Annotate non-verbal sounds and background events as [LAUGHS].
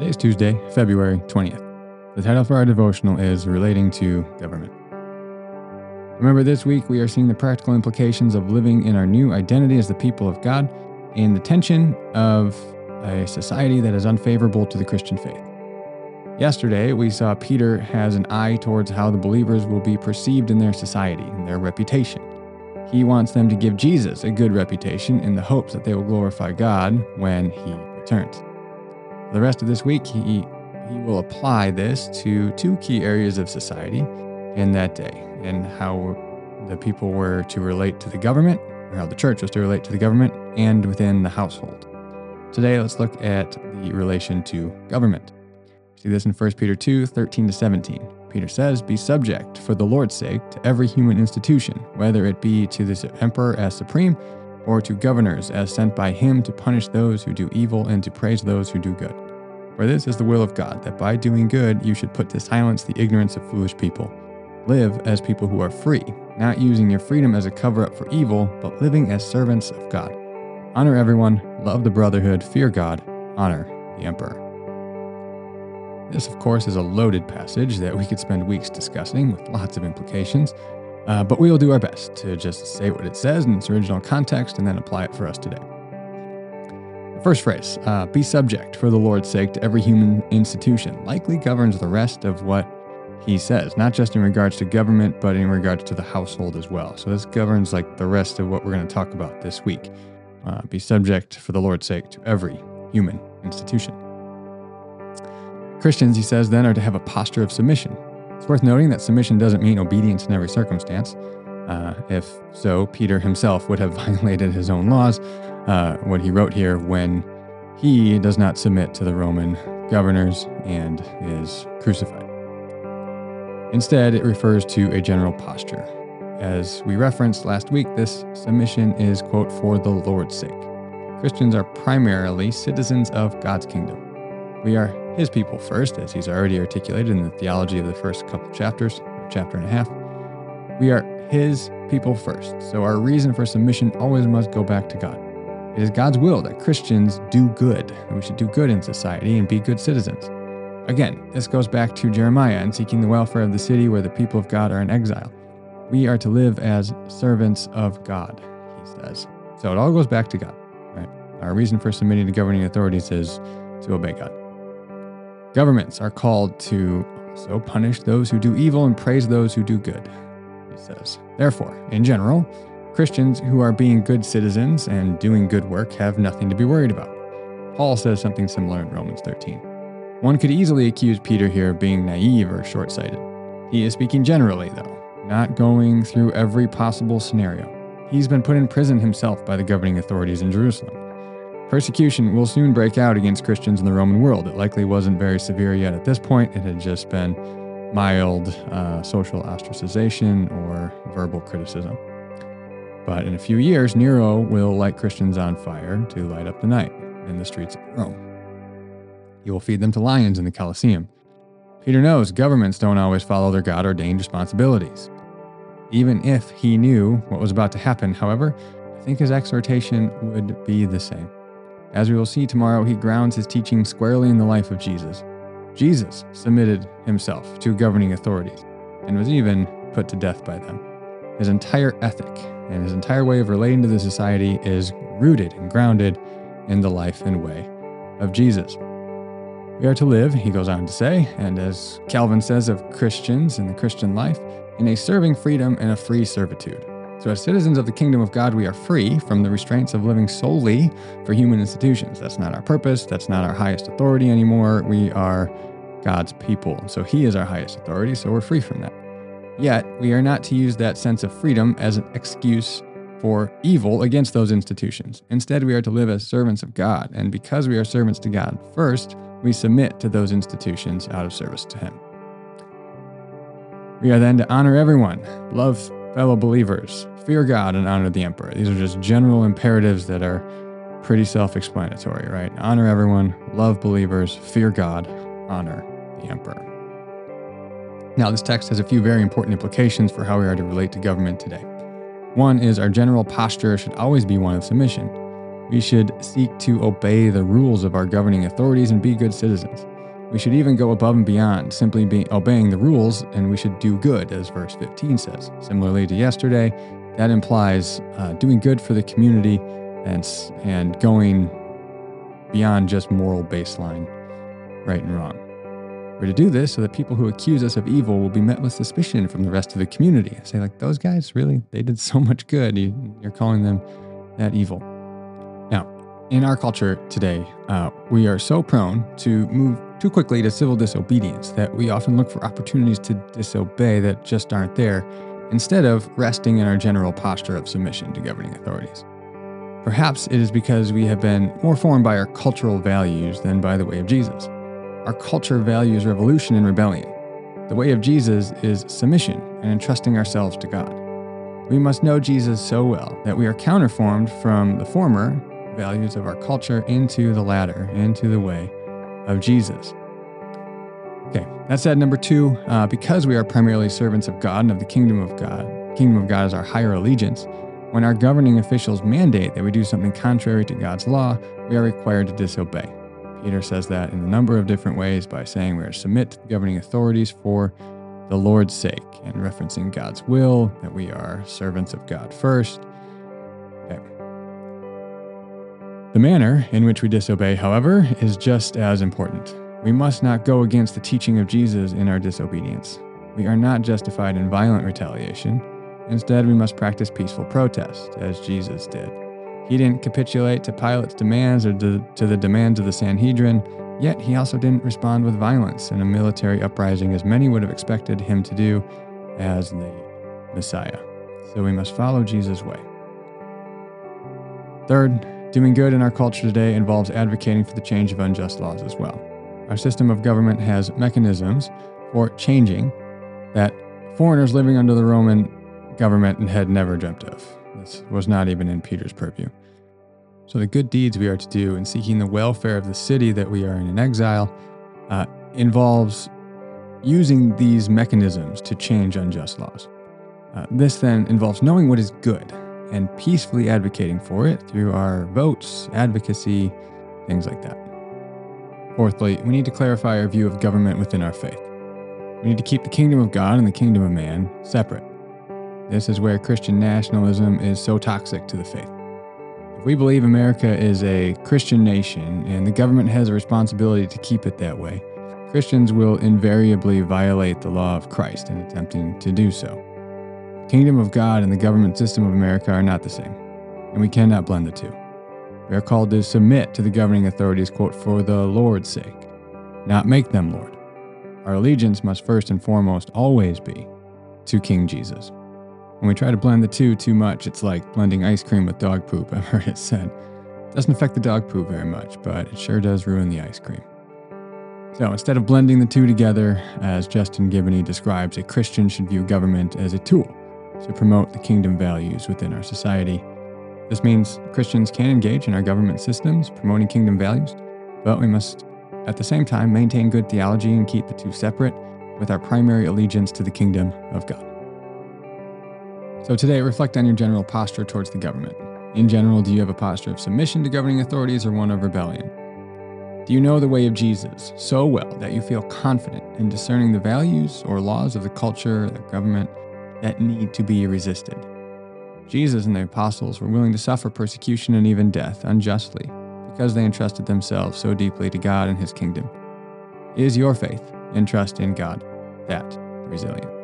Today's Tuesday, February 20th. The title for our devotional is Relating to Government. Remember, this week we are seeing the practical implications of living in our new identity as the people of God and the tension of a society that is unfavorable to the Christian faith. Yesterday, we saw Peter has an eye towards how the believers will be perceived in their society and their reputation. He wants them to give Jesus a good reputation in the hopes that they will glorify God when he returns. The rest of this week, he, he will apply this to two key areas of society in that day and how the people were to relate to the government, or how the church was to relate to the government, and within the household. Today, let's look at the relation to government. See this in 1 Peter 2 13 to 17. Peter says, Be subject, for the Lord's sake, to every human institution, whether it be to the emperor as supreme, or to governors as sent by him to punish those who do evil and to praise those who do good. For this is the will of God, that by doing good you should put to silence the ignorance of foolish people. Live as people who are free, not using your freedom as a cover up for evil, but living as servants of God. Honor everyone, love the brotherhood, fear God, honor the emperor. This, of course, is a loaded passage that we could spend weeks discussing with lots of implications, uh, but we will do our best to just say what it says in its original context and then apply it for us today. First phrase, uh, be subject for the Lord's sake to every human institution, likely governs the rest of what he says, not just in regards to government, but in regards to the household as well. So this governs like the rest of what we're going to talk about this week. Uh, be subject for the Lord's sake to every human institution. Christians, he says, then are to have a posture of submission. It's worth noting that submission doesn't mean obedience in every circumstance. Uh, if so, Peter himself would have [LAUGHS] violated his own laws, uh, what he wrote here, when he does not submit to the Roman governors and is crucified. Instead, it refers to a general posture. As we referenced last week, this submission is, quote, for the Lord's sake. Christians are primarily citizens of God's kingdom. We are his people first, as he's already articulated in the theology of the first couple chapters, chapter and a half. We are his people first, so our reason for submission always must go back to God. It is God's will that Christians do good, that we should do good in society and be good citizens. Again, this goes back to Jeremiah and seeking the welfare of the city where the people of God are in exile. We are to live as servants of God, he says. So it all goes back to God, right? Our reason for submitting to governing authorities is to obey God. Governments are called to also punish those who do evil and praise those who do good, he says. Therefore, in general, Christians who are being good citizens and doing good work have nothing to be worried about. Paul says something similar in Romans 13. One could easily accuse Peter here of being naive or short sighted. He is speaking generally, though, not going through every possible scenario. He's been put in prison himself by the governing authorities in Jerusalem. Persecution will soon break out against Christians in the Roman world. It likely wasn't very severe yet at this point. It had just been mild uh, social ostracization or verbal criticism. But in a few years, Nero will light Christians on fire to light up the night in the streets of Rome. He will feed them to lions in the Colosseum. Peter knows governments don't always follow their God ordained responsibilities. Even if he knew what was about to happen, however, I think his exhortation would be the same. As we will see tomorrow, he grounds his teaching squarely in the life of Jesus. Jesus submitted himself to governing authorities and was even put to death by them. His entire ethic and his entire way of relating to the society is rooted and grounded in the life and way of Jesus. We are to live, he goes on to say, and as Calvin says of Christians in the Christian life, in a serving freedom and a free servitude. So, as citizens of the kingdom of God, we are free from the restraints of living solely for human institutions. That's not our purpose. That's not our highest authority anymore. We are God's people. So, He is our highest authority, so we're free from that. Yet, we are not to use that sense of freedom as an excuse for evil against those institutions. Instead, we are to live as servants of God. And because we are servants to God first, we submit to those institutions out of service to Him. We are then to honor everyone, love fellow believers, fear God and honor the emperor. These are just general imperatives that are pretty self explanatory, right? Honor everyone, love believers, fear God, honor the emperor. Now, this text has a few very important implications for how we are to relate to government today. One is our general posture should always be one of submission. We should seek to obey the rules of our governing authorities and be good citizens. We should even go above and beyond, simply be obeying the rules, and we should do good, as verse 15 says. Similarly to yesterday, that implies uh, doing good for the community and, and going beyond just moral baseline, right and wrong. We're to do this so that people who accuse us of evil will be met with suspicion from the rest of the community. Say, like, those guys really, they did so [LAUGHS] much good. You, are calling them that evil. Now, in our culture today, uh, we are so prone to move too quickly to civil disobedience that we often look for opportunities to disobey that just aren't there, instead of resting in our general posture of submission to governing authorities. Perhaps it is because we have been more formed by our cultural values than by the way of Jesus. Our culture values revolution and rebellion. The way of Jesus is submission and entrusting ourselves to God. We must know Jesus so well that we are counterformed from the former values of our culture into the latter, into the way of Jesus. Okay, that said, number two, uh, because we are primarily servants of God and of the kingdom of God, kingdom of God is our higher allegiance. When our governing officials mandate that we do something contrary to God's law, we are required to disobey. Peter says that in a number of different ways by saying we are to submit to the governing authorities for the Lord's sake and referencing God's will, that we are servants of God first. The manner in which we disobey, however, is just as important. We must not go against the teaching of Jesus in our disobedience. We are not justified in violent retaliation. Instead, we must practice peaceful protest, as Jesus did. He didn't capitulate to Pilate's demands or to, the demands of the Sanhedrin, yet he also didn't respond with violence in a military uprising as many would have expected him to do as the Messiah. So we must follow Jesus' way. Third, doing good in our culture today involves advocating for the change of unjust laws as well. Our system of government has mechanisms for changing that foreigners living under the Roman government had never dreamt of. This was not even in Peter's purview. So, the good deeds we are to do in seeking the welfare of the city that we are in in exile uh, involves using these mechanisms to change unjust laws. Uh, this then involves knowing what is good and peacefully advocating for it through our votes, advocacy, things like that. Fourthly, we need to clarify our view of government within our faith. We need to keep the kingdom of God and the kingdom of man separate. This is where Christian nationalism is so toxic to the faith. If we believe America is a Christian nation and the government has a responsibility to keep it that way, Christians will invariably violate the law of Christ in attempting to do so. Kingdom of God and the government system of America are not the same, and we cannot blend the two. We are called to submit to the governing authorities, quote, for the Lord's sake, not make them Lord. Our allegiance must first and foremost always be to King Jesus. When we try to blend the two too much, it's like blending ice cream with dog poop, [LAUGHS] I've heard it said. It doesn't affect the dog poop very much, but it sure does ruin the ice cream. So instead of blending the two together, as Justin Giboney describes, a Christian should view government as a tool to promote the kingdom values within our society. This means Christians can engage in our government systems, promoting kingdom values, but we must at the same time maintain good theology and keep the two separate with our primary allegiance to the kingdom of God. So today, reflect on your general posture towards the government. In general, do you have a posture of submission to governing authorities or one of rebellion? Do you know the way of Jesus so well that you feel confident in discerning the values or laws of the culture, the government that need to be resisted? Jesus and the apostles were willing to suffer persecution and even death unjustly because they entrusted themselves so deeply to God and His kingdom. Is your faith and trust in God that resilient?